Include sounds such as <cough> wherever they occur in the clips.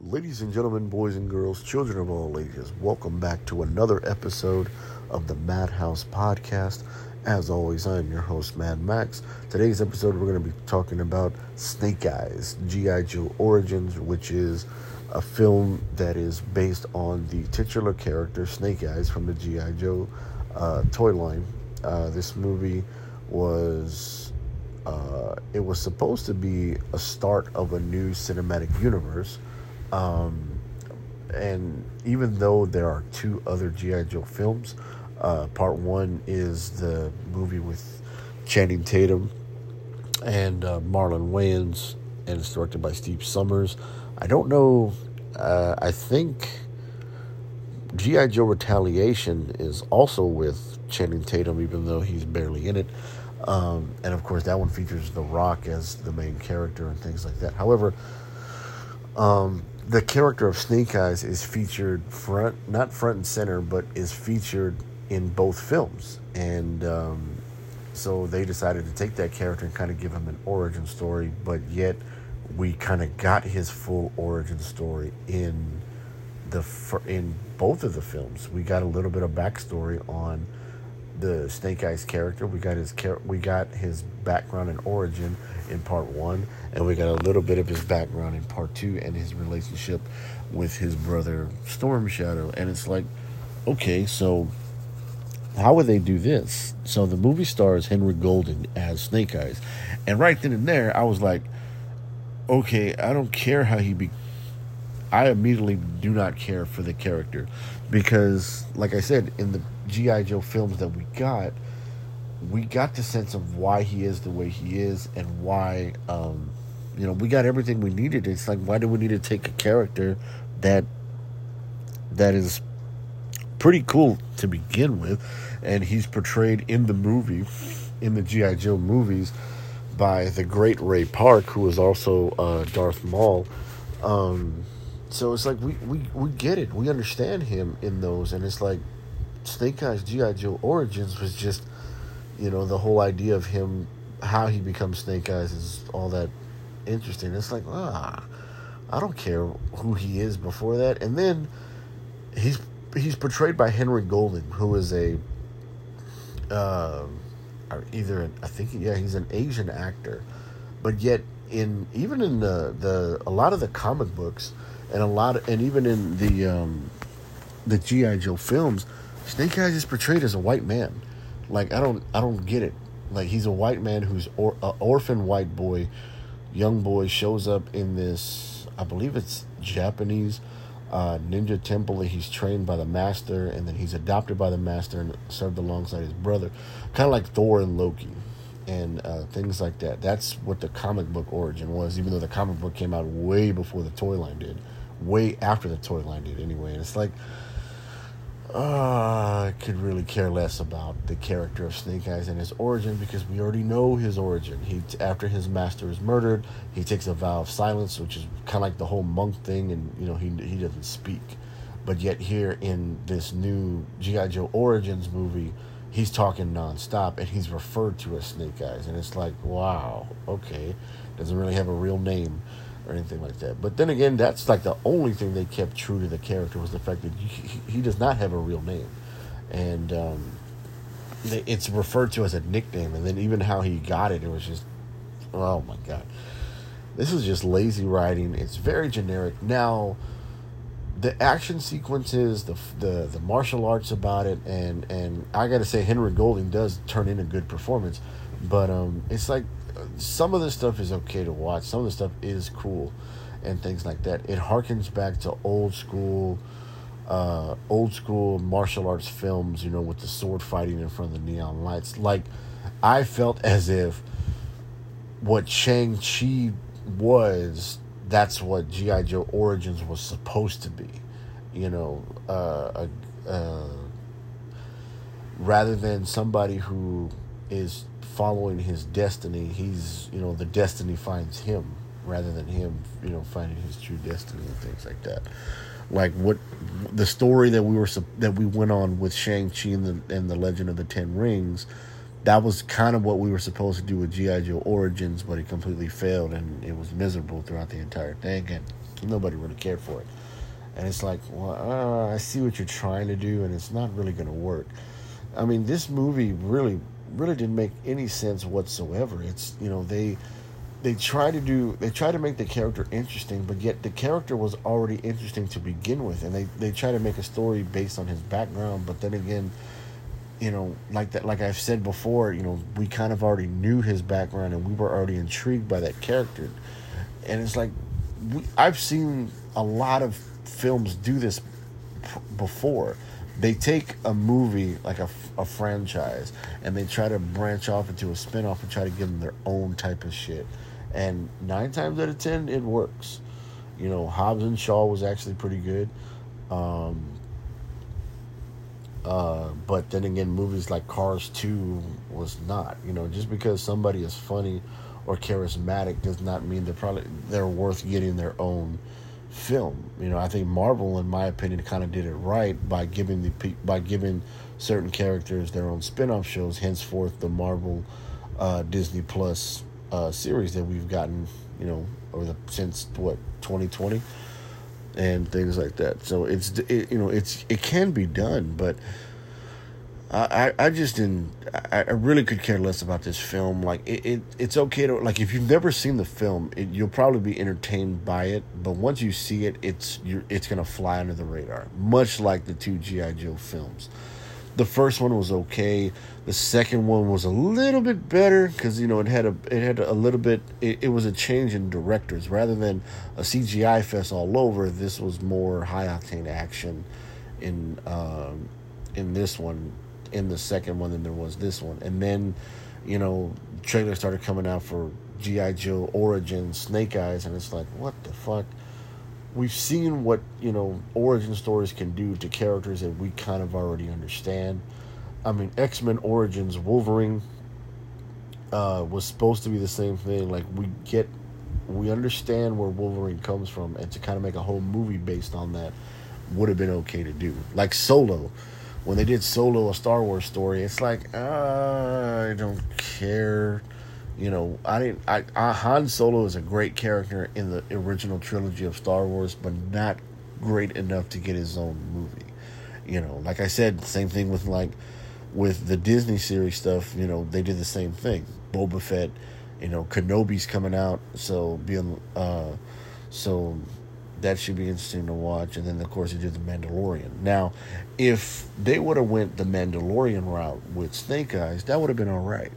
Ladies and gentlemen, boys and girls, children of all ages, welcome back to another episode of the Madhouse Podcast. As always, I am your host, Mad Max. Today's episode, we're going to be talking about Snake Eyes, G.I. Joe Origins, which is a film that is based on the titular character Snake Eyes from the G.I. Joe uh, toy line. Uh, this movie was uh, it was supposed to be a start of a new cinematic universe. Um, and even though there are two other G.I. Joe films, uh, part one is the movie with Channing Tatum and uh, Marlon Wayans, and it's directed by Steve Sommers. I don't know, uh, I think G.I. Joe Retaliation is also with Channing Tatum, even though he's barely in it. Um, and of course, that one features The Rock as the main character and things like that. However, um, the character of Snake Eyes is featured front, not front and center, but is featured in both films. And um, so they decided to take that character and kind of give him an origin story, but yet we kind of got his full origin story in the in both of the films. We got a little bit of backstory on the Snake Eyes character. We got his we got his background and origin in part one, and we got a little bit of his background in part two and his relationship with his brother Storm Shadow. And it's like, okay, so how would they do this? So the movie stars Henry Golding as Snake Eyes, and right then and there, I was like, okay, I don't care how he be. I immediately do not care for the character because, like I said, in the GI Joe films that we got, we got the sense of why he is the way he is and why um, you know we got everything we needed. It's like why do we need to take a character that that is pretty cool to begin with, and he's portrayed in the movie, in the GI Joe movies, by the great Ray Park, who was also uh, Darth Maul. Um, so it's like we, we, we get it. We understand him in those, and it's like Snake Eyes G.I. Joe Origins was just, you know, the whole idea of him, how he becomes Snake Eyes is all that interesting. It's like, ah, I don't care who he is before that. And then he's he's portrayed by Henry Golding, who is a uh, either I think yeah he's an Asian actor, but yet in even in the the a lot of the comic books and a lot of, and even in the um, the GI Joe films Snake Eyes is portrayed as a white man. Like I don't I don't get it. Like he's a white man who's or, a orphan white boy, young boy shows up in this I believe it's Japanese uh, ninja temple that he's trained by the master, and then he's adopted by the master and served alongside his brother, kind of like Thor and Loki, and uh, things like that. That's what the comic book origin was, even though the comic book came out way before the toy line did, way after the toy line did anyway. And it's like uh, I could really care less about the character of Snake Eyes and his origin because we already know his origin. He after his master is murdered, he takes a vow of silence, which is kind of like the whole monk thing, and you know he he doesn't speak. But yet here in this new GI Joe Origins movie, he's talking nonstop, and he's referred to as Snake Eyes, and it's like, wow, okay, doesn't really have a real name or anything like that. But then again, that's like the only thing they kept true to the character was the fact that he, he does not have a real name, and um, it's referred to as a nickname. And then even how he got it, it was just, oh my god, this is just lazy writing. It's very generic. Now, the action sequences, the the the martial arts about it, and and I got to say, Henry Golding does turn in a good performance, but um, it's like some of the stuff is okay to watch. Some of the stuff is cool, and things like that. It harkens back to old school, uh, old school martial arts films. You know, with the sword fighting in front of the neon lights. Like, I felt as if what Shang Chi was. That's what GI Joe Origins was supposed to be. You know, uh, uh, rather than somebody who is following his destiny, he's you know the destiny finds him rather than him you know finding his true destiny and things like that. Like what the story that we were that we went on with Shang Chi and the and the Legend of the Ten Rings, that was kind of what we were supposed to do with GI Joe Origins, but it completely failed and it was miserable throughout the entire thing. And Nobody really cared for it. And it's like, well, uh, I see what you're trying to do, and it's not really going to work. I mean, this movie really, really didn't make any sense whatsoever. It's you know they they try to do they try to make the character interesting, but yet the character was already interesting to begin with, and they they try to make a story based on his background, but then again, you know, like that, like I've said before, you know, we kind of already knew his background, and we were already intrigued by that character, and it's like we, I've seen a lot of films do this before they take a movie like a, a franchise and they try to branch off into a spin-off and try to give them their own type of shit. And nine times out of ten it works. You know hobbs and shaw was actually pretty good. Um, uh, but then again movies like cars 2 was not you know just because somebody is funny or charismatic does not mean they're probably they're worth getting their own film. You know, I think Marvel, in my opinion, kind of did it right by giving the by giving certain characters their own spin-off shows. Henceforth, the Marvel uh, Disney Plus uh, series that we've gotten, you know, over the since what 2020 and things like that. So it's it, you know it's it can be done, but I, I just didn't. I, I really could care less about this film. Like it, it, it's okay to like if you've never seen the film, it, you'll probably be entertained by it. But once you see it, it's you're, it's gonna fly under the radar, much like the two GI Joe films. The first one was okay. The second one was a little bit better because you know it had a it had a little bit. It, it was a change in directors rather than a CGI fest all over. This was more high octane action in um, in this one in the second one than there was this one. And then, you know, trailers started coming out for G.I. Joe Origin Snake Eyes, and it's like, what the fuck? We've seen what, you know, origin stories can do to characters that we kind of already understand. I mean, X Men Origins Wolverine uh, was supposed to be the same thing. Like, we get, we understand where Wolverine comes from, and to kind of make a whole movie based on that would have been okay to do. Like Solo when they did Solo, a Star Wars story, it's like uh, I don't care. You know, I didn't. I, I Han Solo is a great character in the original trilogy of Star Wars, but not great enough to get his own movie. You know, like I said, same thing with like with the Disney series stuff. You know, they did the same thing. Boba Fett, you know, Kenobi's coming out, so being uh, so that should be interesting to watch. And then, of course, he did the Mandalorian. Now, if they would have went the Mandalorian route with Snake Eyes, that would have been all right.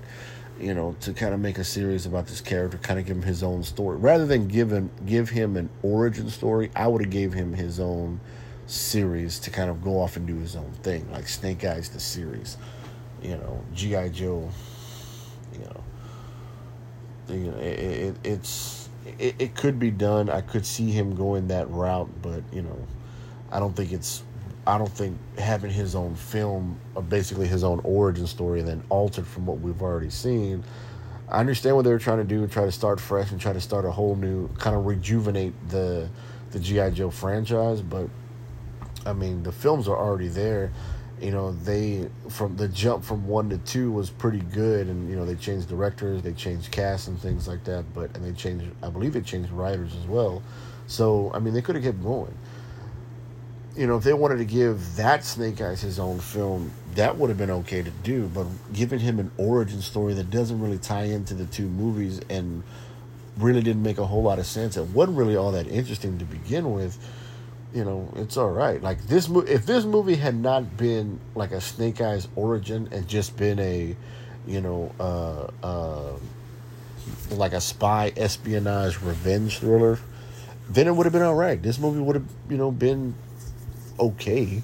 You know, to kind of make a series about this character, kind of give him his own story, rather than give him give him an origin story. I would have gave him his own series to kind of go off and do his own thing, like Snake Eyes the series. You know, GI Joe. You know, you know, it, it, it's it, it could be done. I could see him going that route, but you know, I don't think it's. I don't think having his own film, or basically his own origin story, then altered from what we've already seen. I understand what they were trying to do, try to start fresh and try to start a whole new kind of rejuvenate the the GI Joe franchise, but I mean the films are already there you know they from the jump from one to two was pretty good and you know they changed directors they changed cast and things like that but and they changed i believe they changed writers as well. So i mean they could have kept going. You know if they wanted to give that snake eyes his own film that would have been okay to do but giving him an origin story that doesn't really tie into the two movies and really didn't make a whole lot of sense it wasn't really all that interesting to begin with you know, it's all right. Like this movie, if this movie had not been like a Snake Eyes origin and just been a, you know, uh, uh, like a spy espionage revenge thriller, then it would have been all right. This movie would have, you know, been okay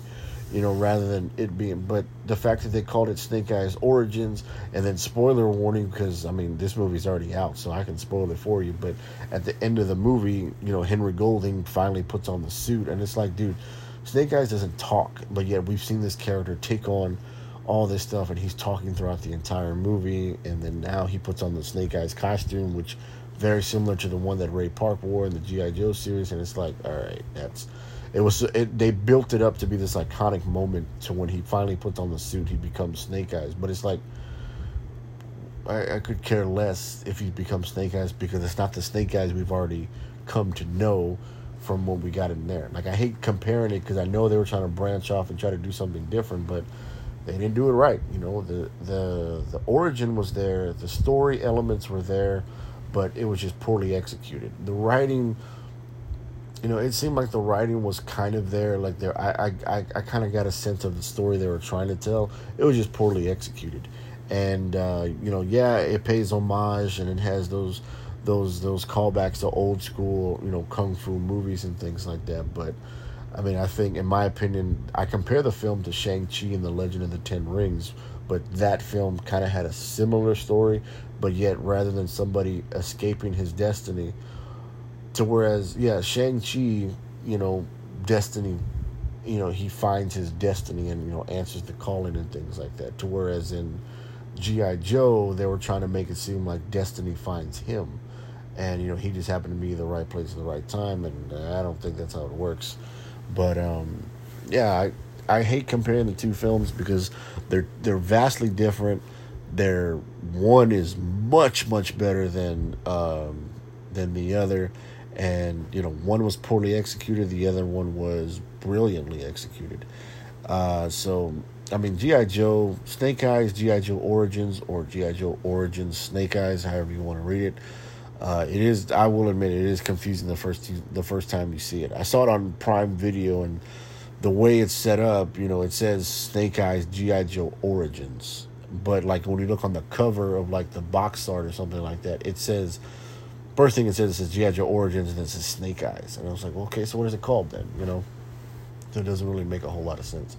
you know, rather than it being. But the fact that they called it Snake Eyes Origins, and then spoiler warning because I mean this movie's already out, so I can spoil it for you. But at the end of the movie, you know, Henry Golding finally puts on the suit, and it's like, dude, Snake Eyes doesn't talk, but yet we've seen this character take on all this stuff, and he's talking throughout the entire movie, and then now he puts on the Snake Eyes costume, which very similar to the one that Ray Park wore in the GI Joe series, and it's like, all right, that's it was it, they built it up to be this iconic moment to when he finally puts on the suit he becomes snake eyes but it's like I, I could care less if he becomes snake eyes because it's not the snake eyes we've already come to know from what we got in there. Like I hate comparing it because I know they were trying to branch off and try to do something different, but they didn't do it right. You know, the the the origin was there, the story elements were there, but it was just poorly executed. The writing, you know, it seemed like the writing was kind of there. Like there, I I I, kind of got a sense of the story they were trying to tell. It was just poorly executed, and uh, you know, yeah, it pays homage and it has those those those callbacks to old school, you know, kung fu movies and things like that. But I mean, I think, in my opinion, I compare the film to Shang Chi and the Legend of the Ten Rings, but that film kind of had a similar story, but yet rather than somebody escaping his destiny, to whereas yeah, Shang Chi, you know, destiny, you know, he finds his destiny and you know answers the calling and things like that. To whereas in GI Joe, they were trying to make it seem like destiny finds him. And you know he just happened to be the right place at the right time. And i don't think that's how it works. But um, yeah I, I hate comparing the two films because they're they're vastly different. They're one is much much better than um, than the other and you know one was poorly executed the other one was brilliantly executed uh, so I mean, G.I. Joe, Snake Eyes, G.I. Joe Origins, or G.I. Joe Origins, Snake Eyes, however you want to read it. Uh, it is. I will admit it is confusing the first the first time you see it. I saw it on Prime Video, and the way it's set up, you know, it says Snake Eyes GI Joe Origins, but like when you look on the cover of like the box art or something like that, it says first thing it says it says GI Joe Origins, and it says Snake Eyes, and I was like, okay, so what is it called then? You know, so it doesn't really make a whole lot of sense.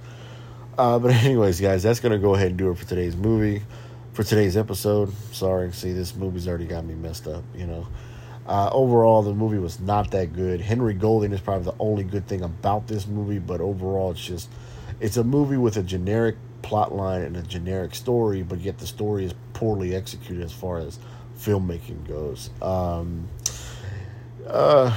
Uh, but <laughs> anyways, guys, that's gonna go ahead and do it for today's movie for today's episode. Sorry, see, this movie's already got me messed up, you know. Uh, overall, the movie was not that good. Henry Golding is probably the only good thing about this movie, but overall, it's just it's a movie with a generic plot line and a generic story, but yet the story is poorly executed as far as filmmaking goes. Um, uh,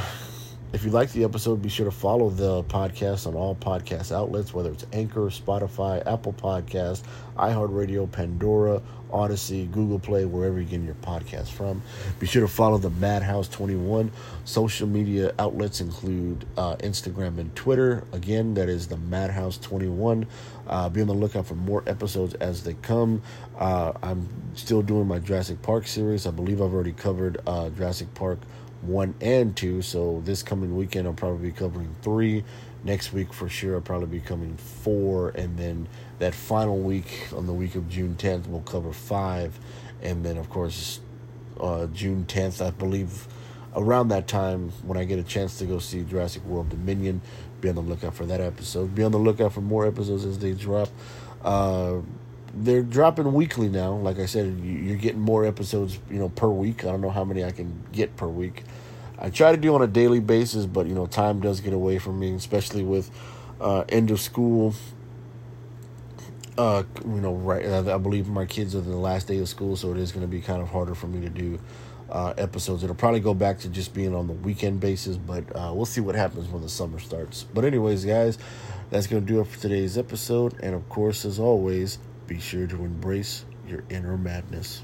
if you like the episode, be sure to follow the podcast on all podcast outlets, whether it's Anchor, Spotify, Apple Podcast, iHeartRadio, Pandora, Odyssey, Google Play, wherever you're getting your podcast from. Be sure to follow the Madhouse 21. Social media outlets include uh, Instagram and Twitter. Again, that is the Madhouse 21. Uh, be on the lookout for more episodes as they come. Uh, I'm still doing my Jurassic Park series. I believe I've already covered uh, Jurassic Park one and two. So this coming weekend, I'll probably be covering three. Next week, for sure, I'll probably be covering four. And then that final week, on the week of June 10th, we'll cover five. And then, of course, uh, June 10th, I believe around that time when I get a chance to go see Jurassic World Dominion. Be on the lookout for that episode. Be on the lookout for more episodes as they drop. Uh, they're dropping weekly now. Like I said, you're getting more episodes, you know, per week. I don't know how many I can get per week. I try to do on a daily basis, but you know, time does get away from me, especially with uh, end of school. Uh, you know, right? I believe my kids are in the last day of school, so it is going to be kind of harder for me to do uh, episodes. It'll probably go back to just being on the weekend basis, but uh, we'll see what happens when the summer starts. But anyways, guys, that's going to do it for today's episode. And of course, as always, be sure to embrace your inner madness.